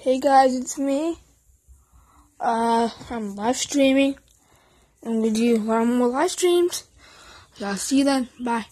Hey guys, it's me. Uh, I'm live streaming, and we do a lot more live streams. So I'll see you then. Bye.